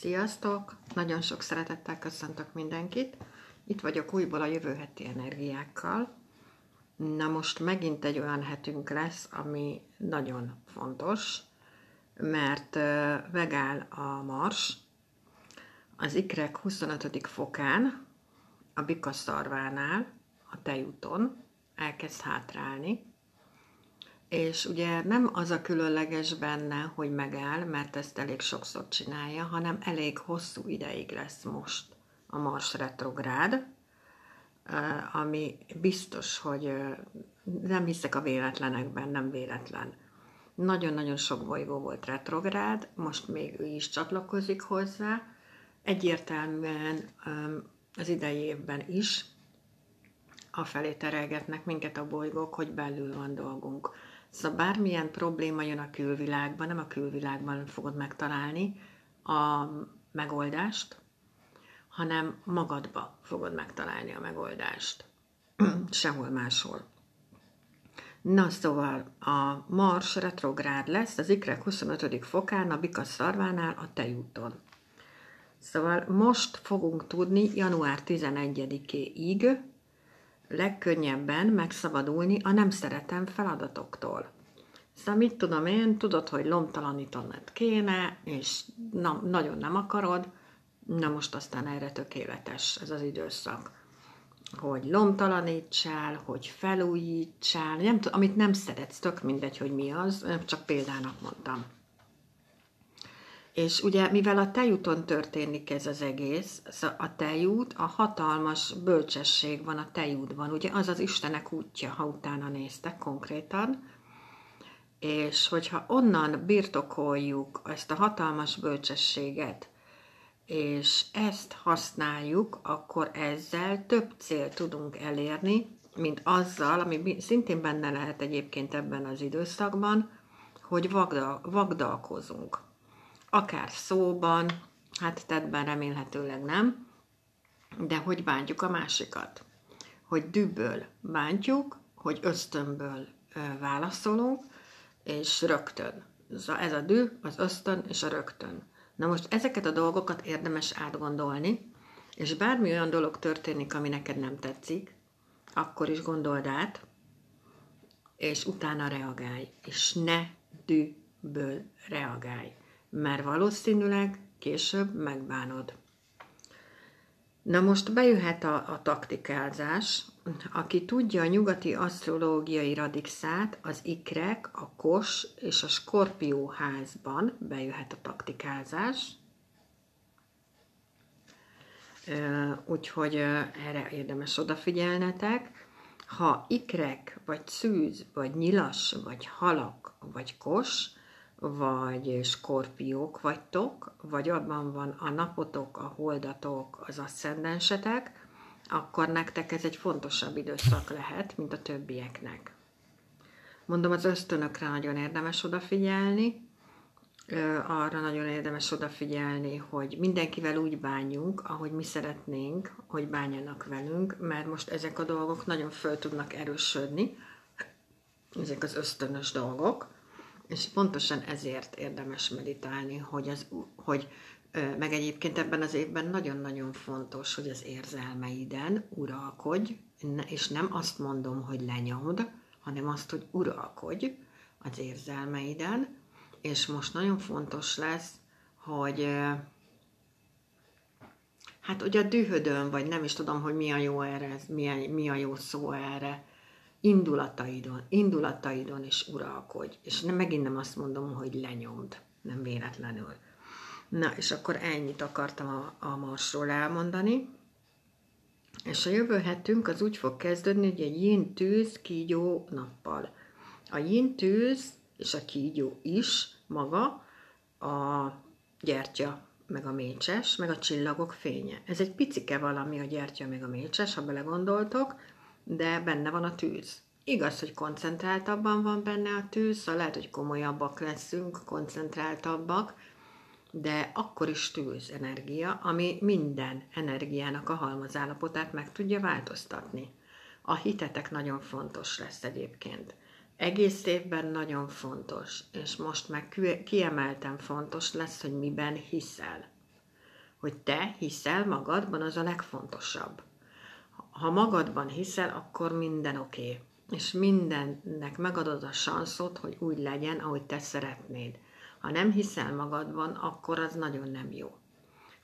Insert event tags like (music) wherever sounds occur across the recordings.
Sziasztok! Nagyon sok szeretettel köszöntök mindenkit. Itt vagyok újból a jövő heti energiákkal. Na most megint egy olyan hetünk lesz, ami nagyon fontos, mert megáll a Mars az ikrek 25. fokán, a Bikaszarvánál, a tejúton elkezd hátrálni, és ugye nem az a különleges benne, hogy megáll, mert ezt elég sokszor csinálja, hanem elég hosszú ideig lesz most a Mars retrográd, ami biztos, hogy nem hiszek a véletlenekben, nem véletlen. Nagyon-nagyon sok bolygó volt retrográd, most még ő is csatlakozik hozzá. Egyértelműen az idei évben is afelé terelgetnek minket a bolygók, hogy belül van dolgunk Szóval bármilyen probléma jön a külvilágban, nem a külvilágban fogod megtalálni a megoldást, hanem magadba fogod megtalálni a megoldást. (clears throat) Sehol máshol. Na szóval a Mars retrográd lesz az ikrek 25. fokán, a Bika szarvánál, a tejúton. Szóval most fogunk tudni január 11-éig legkönnyebben megszabadulni a nem szeretem feladatoktól. Szóval mit tudom én, tudod, hogy lomtalanítanod kéne, és na, nagyon nem akarod, na most aztán erre tökéletes ez az időszak. Hogy lomtalanítsál, hogy felújítsál, nem, amit nem szeretsz, tök mindegy, hogy mi az, csak példának mondtam. És ugye, mivel a tejúton történik ez az egész, a tejút, a hatalmas bölcsesség van a tejútban, ugye az az Istenek útja, ha utána néztek konkrétan, és hogyha onnan birtokoljuk ezt a hatalmas bölcsességet, és ezt használjuk, akkor ezzel több cél tudunk elérni, mint azzal, ami szintén benne lehet egyébként ebben az időszakban, hogy vagdal, vagdalkozunk akár szóban, hát tettben remélhetőleg nem, de hogy bántjuk a másikat. Hogy dübből bántjuk, hogy ösztönből válaszolunk, és rögtön. Ez a dű, az ösztön és a rögtön. Na most ezeket a dolgokat érdemes átgondolni, és bármi olyan dolog történik, ami neked nem tetszik, akkor is gondold át, és utána reagálj, és ne dűből reagálj mert valószínűleg később megbánod. Na most bejöhet a, a taktikázás. Aki tudja a nyugati asztrológiai radixát, az ikrek, a kos és a skorpió házban bejöhet a taktikázás. Úgyhogy erre érdemes odafigyelnetek. Ha ikrek, vagy szűz, vagy nyilas, vagy halak, vagy kos, vagy skorpiók vagytok, vagy abban van a napotok, a holdatok, az asszendensetek, akkor nektek ez egy fontosabb időszak lehet, mint a többieknek. Mondom, az ösztönökre nagyon érdemes odafigyelni, arra nagyon érdemes odafigyelni, hogy mindenkivel úgy bánjunk, ahogy mi szeretnénk, hogy bánjanak velünk, mert most ezek a dolgok nagyon föl tudnak erősödni, ezek az ösztönös dolgok, és pontosan ezért érdemes meditálni, hogy, az, hogy meg egyébként ebben az évben nagyon-nagyon fontos, hogy az érzelmeiden uralkodj, és nem azt mondom, hogy lenyomd, hanem azt, hogy uralkodj az érzelmeiden, és most nagyon fontos lesz, hogy hát hogy a dühödön, vagy nem is tudom, hogy mi a jó erre, mi a, mi a jó szó erre, indulataidon, indulataidon is uralkodj. És nem, megint nem azt mondom, hogy lenyomd, nem véletlenül. Na, és akkor ennyit akartam a, a Marsról elmondani. És a jövő hetünk az úgy fog kezdődni, hogy egy yin tűz kígyó nappal. A yin tűz és a kígyó is maga a gyertya, meg a mécses, meg a csillagok fénye. Ez egy picike valami a gyertya, meg a mécses, ha belegondoltok, de benne van a tűz. Igaz, hogy koncentráltabban van benne a tűz, szóval lehet, hogy komolyabbak leszünk, koncentráltabbak, de akkor is tűz energia, ami minden energiának a halmazállapotát meg tudja változtatni. A hitetek nagyon fontos lesz egyébként. Egész évben nagyon fontos, és most meg kiemelten fontos lesz, hogy miben hiszel. hogy te hiszel magadban, az a legfontosabb. Ha magadban hiszel, akkor minden oké. Okay. És mindennek megadod a sanszot, hogy úgy legyen, ahogy te szeretnéd. Ha nem hiszel magadban, akkor az nagyon nem jó.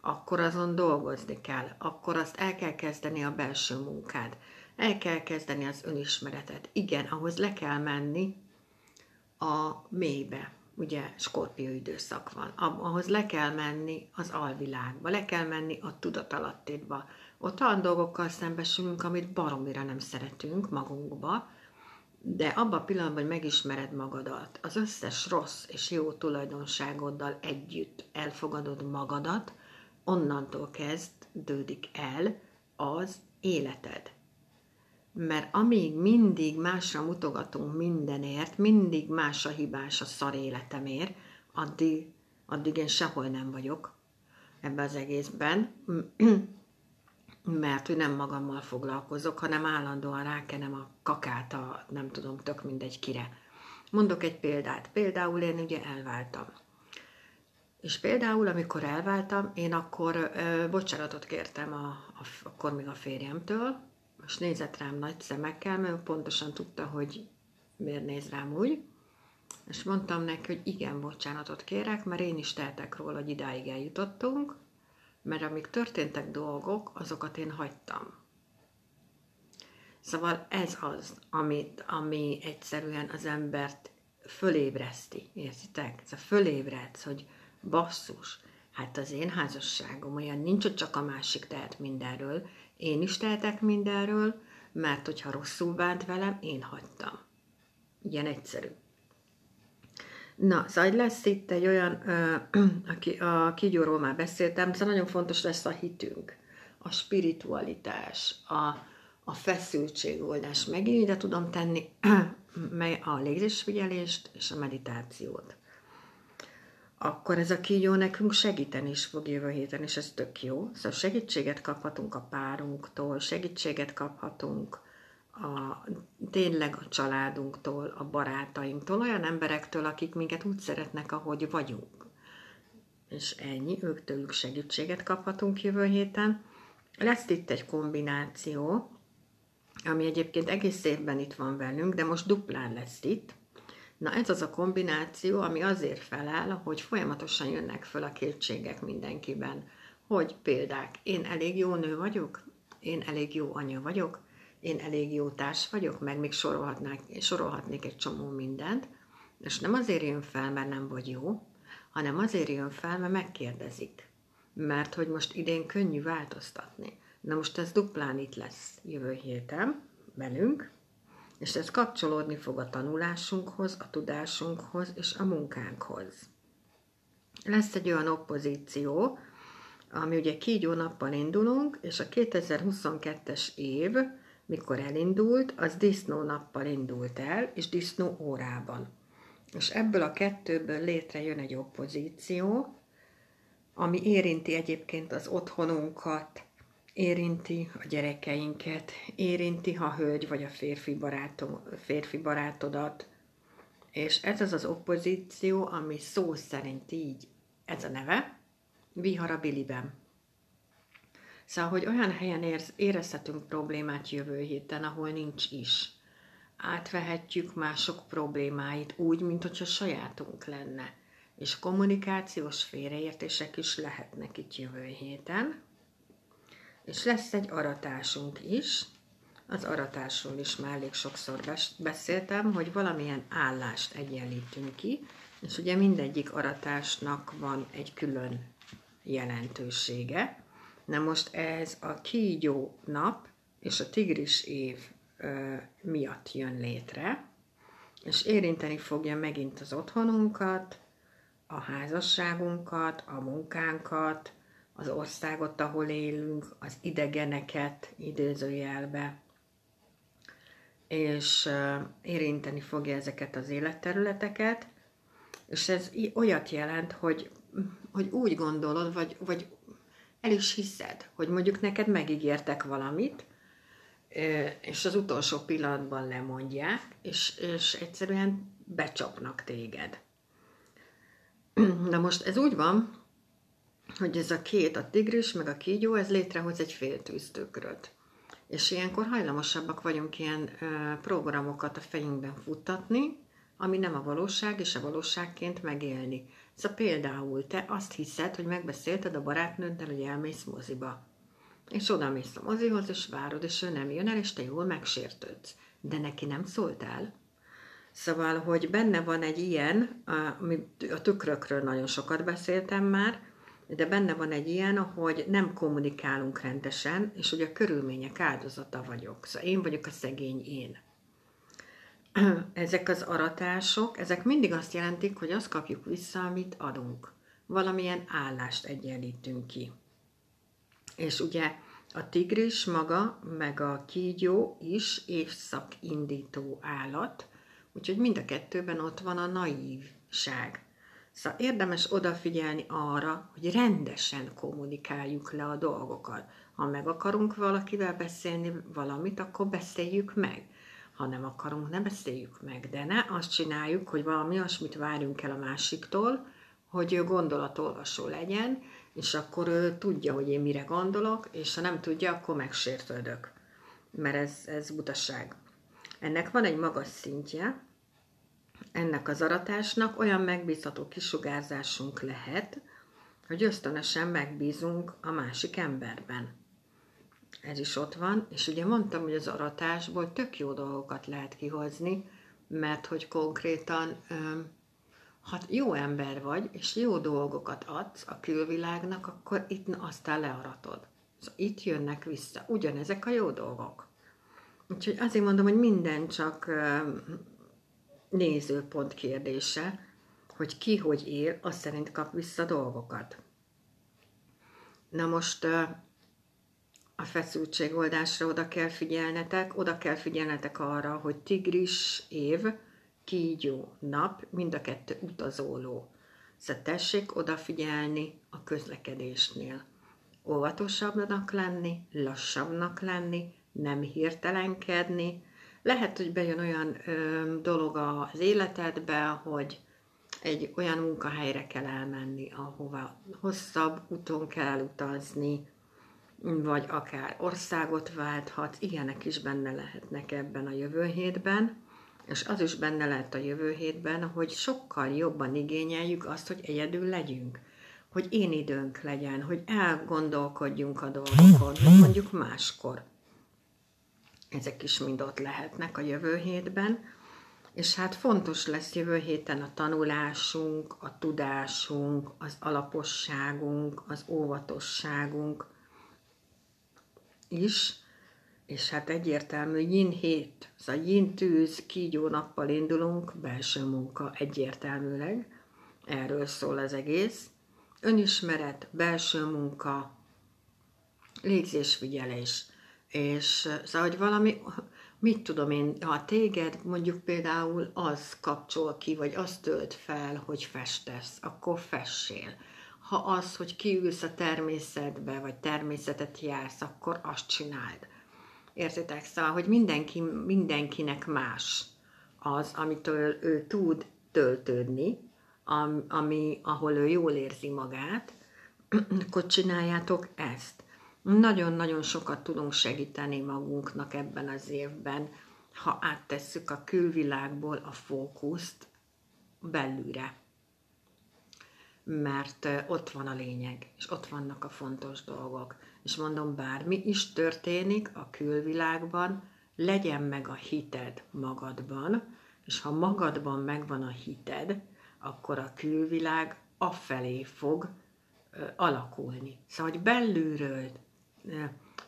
Akkor azon dolgozni kell, akkor azt el kell kezdeni a belső munkád, el kell kezdeni az önismeretet. Igen, ahhoz le kell menni a mélybe, ugye skorpió időszak van, ahhoz le kell menni az alvilágba, le kell menni a tudatalattétba. Ott olyan dolgokkal szembesülünk, amit baromira nem szeretünk magunkba, de abban a pillanatban, hogy megismered magadat, az összes rossz és jó tulajdonságoddal együtt elfogadod magadat, onnantól kezdődik el az életed. Mert amíg mindig másra mutogatunk mindenért, mindig más a hibás a szar életemért, addig, addig én sehol nem vagyok ebben az egészben, mert hogy nem magammal foglalkozok, hanem állandóan rákenem a kakát a nem tudom, tök mindegy kire. Mondok egy példát. Például én ugye elváltam. És például, amikor elváltam, én akkor ö, bocsánatot kértem a, a, akkor még a férjemtől, és nézett rám nagy szemekkel, mert pontosan tudta, hogy miért néz rám úgy, és mondtam neki, hogy igen, bocsánatot kérek, mert én is tehetek róla, hogy idáig eljutottunk, mert amíg történtek dolgok, azokat én hagytam. Szóval ez az, amit, ami egyszerűen az embert fölébreszti, érzitek? Ez a fölébredsz, hogy basszus, hát az én házasságom olyan nincs, hogy csak a másik tehet mindenről, én is tehetek mindenről, mert hogyha rosszul bánt velem, én hagytam. Ilyen egyszerű. Na, szóval lesz itt egy olyan, (clears throat) aki, a kígyóról már beszéltem, szóval nagyon fontos lesz a hitünk, a spiritualitás, a, a feszültségoldás. Megint ide tudom tenni (clears throat) a légzésfigyelést és a meditációt. Akkor ez a kígyó nekünk segíteni is fog jövő héten, és ez tök jó. Szóval segítséget kaphatunk a párunktól, segítséget kaphatunk a, tényleg a családunktól, a barátainktól, olyan emberektől, akik minket úgy szeretnek, ahogy vagyunk. És ennyi, ők tőlük segítséget kaphatunk jövő héten. Lesz itt egy kombináció, ami egyébként egész évben itt van velünk, de most duplán lesz itt. Na ez az a kombináció, ami azért felel, hogy folyamatosan jönnek föl a kétségek mindenkiben. Hogy példák, én elég jó nő vagyok, én elég jó anya vagyok, én elég jó társ vagyok, meg még sorolhatnék, sorolhatnék egy csomó mindent, és nem azért jön fel, mert nem vagy jó, hanem azért jön fel, mert megkérdezik. Mert hogy most idén könnyű változtatni. Na most ez duplán itt lesz jövő héten velünk, és ez kapcsolódni fog a tanulásunkhoz, a tudásunkhoz és a munkánkhoz. Lesz egy olyan oppozíció, ami ugye kígyó nappal indulunk, és a 2022-es év mikor elindult, az disznó nappal indult el, és disznó órában. És ebből a kettőből létrejön egy oppozíció, ami érinti egyébként az otthonunkat, érinti a gyerekeinket, érinti, ha hölgy vagy a férfi, barátom, férfi barátodat. És ez az az oppozíció, ami szó szerint így, ez a neve, vihar a biliben. Szóval, hogy olyan helyen érezhetünk problémát jövő héten, ahol nincs is. Átvehetjük mások problémáit úgy, mint hogyha sajátunk lenne. És kommunikációs félreértések is lehetnek itt jövő héten. És lesz egy aratásunk is. Az aratásról is már elég sokszor beszéltem, hogy valamilyen állást egyenlítünk ki, és ugye mindegyik aratásnak van egy külön jelentősége. Na most ez a kígyó nap és a tigris év ö, miatt jön létre, és érinteni fogja megint az otthonunkat, a házasságunkat, a munkánkat, az országot, ahol élünk, az idegeneket idézőjelbe, és érinteni fogja ezeket az életterületeket, és ez olyat jelent, hogy, hogy úgy gondolod, vagy, vagy el is hiszed, hogy mondjuk neked megígértek valamit, és az utolsó pillanatban lemondják, és, és egyszerűen becsapnak téged. (clears throat) Na most ez úgy van, hogy ez a két, a tigris meg a kígyó, ez létrehoz egy féltűztőköröt. És ilyenkor hajlamosabbak vagyunk ilyen ö, programokat a fejünkben futtatni, ami nem a valóság, és a valóságként megélni. Szóval például te azt hiszed, hogy megbeszélted a barátnőddel, hogy elmész moziba. És oda mész a mozihoz, és várod, és ő nem jön el, és te jól megsértődsz. De neki nem szóltál. Szóval, hogy benne van egy ilyen, a tükrökről nagyon sokat beszéltem már, de benne van egy ilyen, hogy nem kommunikálunk rendesen, és hogy a körülmények áldozata vagyok. Szóval én vagyok a szegény én. (clears throat) Ezek az aratások, ezek mindig azt jelentik, hogy azt kapjuk vissza, amit adunk. Valamilyen állást egyenlítünk ki. És ugye a tigris maga, meg a kígyó is évszakindító állat, úgyhogy mind a kettőben ott van a naívság. Szóval érdemes odafigyelni arra, hogy rendesen kommunikáljuk le a dolgokat. Ha meg akarunk valakivel beszélni valamit, akkor beszéljük meg. Ha nem akarunk, ne beszéljük meg. De ne azt csináljuk, hogy valami olyasmit várjunk el a másiktól, hogy ő gondolatolvasó legyen, és akkor ő tudja, hogy én mire gondolok, és ha nem tudja, akkor megsértődök. Mert ez, ez butaság. Ennek van egy magas szintje, ennek az aratásnak olyan megbízható kisugárzásunk lehet, hogy ösztönösen megbízunk a másik emberben. Ez is ott van, és ugye mondtam, hogy az aratásból tök jó dolgokat lehet kihozni, mert hogy konkrétan, ha jó ember vagy, és jó dolgokat adsz a külvilágnak, akkor itt aztán learatod. Szóval itt jönnek vissza ugyanezek a jó dolgok. Úgyhogy azért mondom, hogy minden csak nézőpont kérdése, hogy ki hogy él, az szerint kap vissza dolgokat. Na most a feszültségoldásra oda kell figyelnetek, oda kell figyelnetek arra, hogy tigris év, kígyó nap, mind a kettő utazóló. Szóval tessék odafigyelni a közlekedésnél. Óvatosabbnak lenni, lassabbnak lenni, nem hirtelenkedni, lehet, hogy bejön olyan ö, dolog az életedbe, hogy egy olyan munkahelyre kell elmenni, ahova hosszabb úton kell elutazni, vagy akár országot válthat, ilyenek is benne lehetnek ebben a jövő hétben, és az is benne lehet a jövő hétben, hogy sokkal jobban igényeljük azt, hogy egyedül legyünk, hogy én időnk legyen, hogy elgondolkodjunk a dolgokon, mondjuk máskor ezek is mind ott lehetnek a jövő hétben. És hát fontos lesz jövő héten a tanulásunk, a tudásunk, az alaposságunk, az óvatosságunk is, és hát egyértelmű yin hét, szóval yin tűz, kígyó nappal indulunk, belső munka egyértelműleg, erről szól az egész. Önismeret, belső munka, légzésfigyelés, és szóval, hogy valami, mit tudom én, ha téged mondjuk például az kapcsol ki, vagy az tölt fel, hogy festesz, akkor fessél. Ha az, hogy kiülsz a természetbe, vagy természetet jársz, akkor azt csináld. Értitek? Szóval, hogy mindenki, mindenkinek más az, amitől ő tud töltődni, ami, ahol ő jól érzi magát, (clears throat) akkor csináljátok ezt. Nagyon-nagyon sokat tudunk segíteni magunknak ebben az évben, ha áttesszük a külvilágból a fókuszt belülre. Mert ott van a lényeg, és ott vannak a fontos dolgok. És mondom, bármi is történik a külvilágban, legyen meg a hited magadban, és ha magadban megvan a hited, akkor a külvilág afelé fog alakulni. Szóval, hogy belülről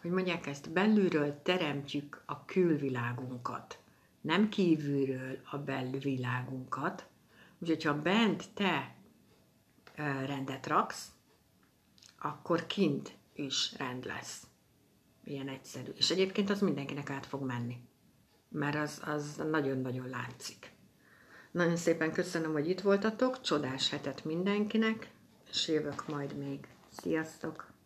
hogy mondják ezt, belülről teremtjük a külvilágunkat, nem kívülről a belvilágunkat. Úgyhogy ha bent te rendet raksz, akkor kint is rend lesz. Ilyen egyszerű. És egyébként az mindenkinek át fog menni. Mert az, az nagyon-nagyon látszik. Nagyon szépen köszönöm, hogy itt voltatok. Csodás hetet mindenkinek, és jövök majd még. Sziasztok!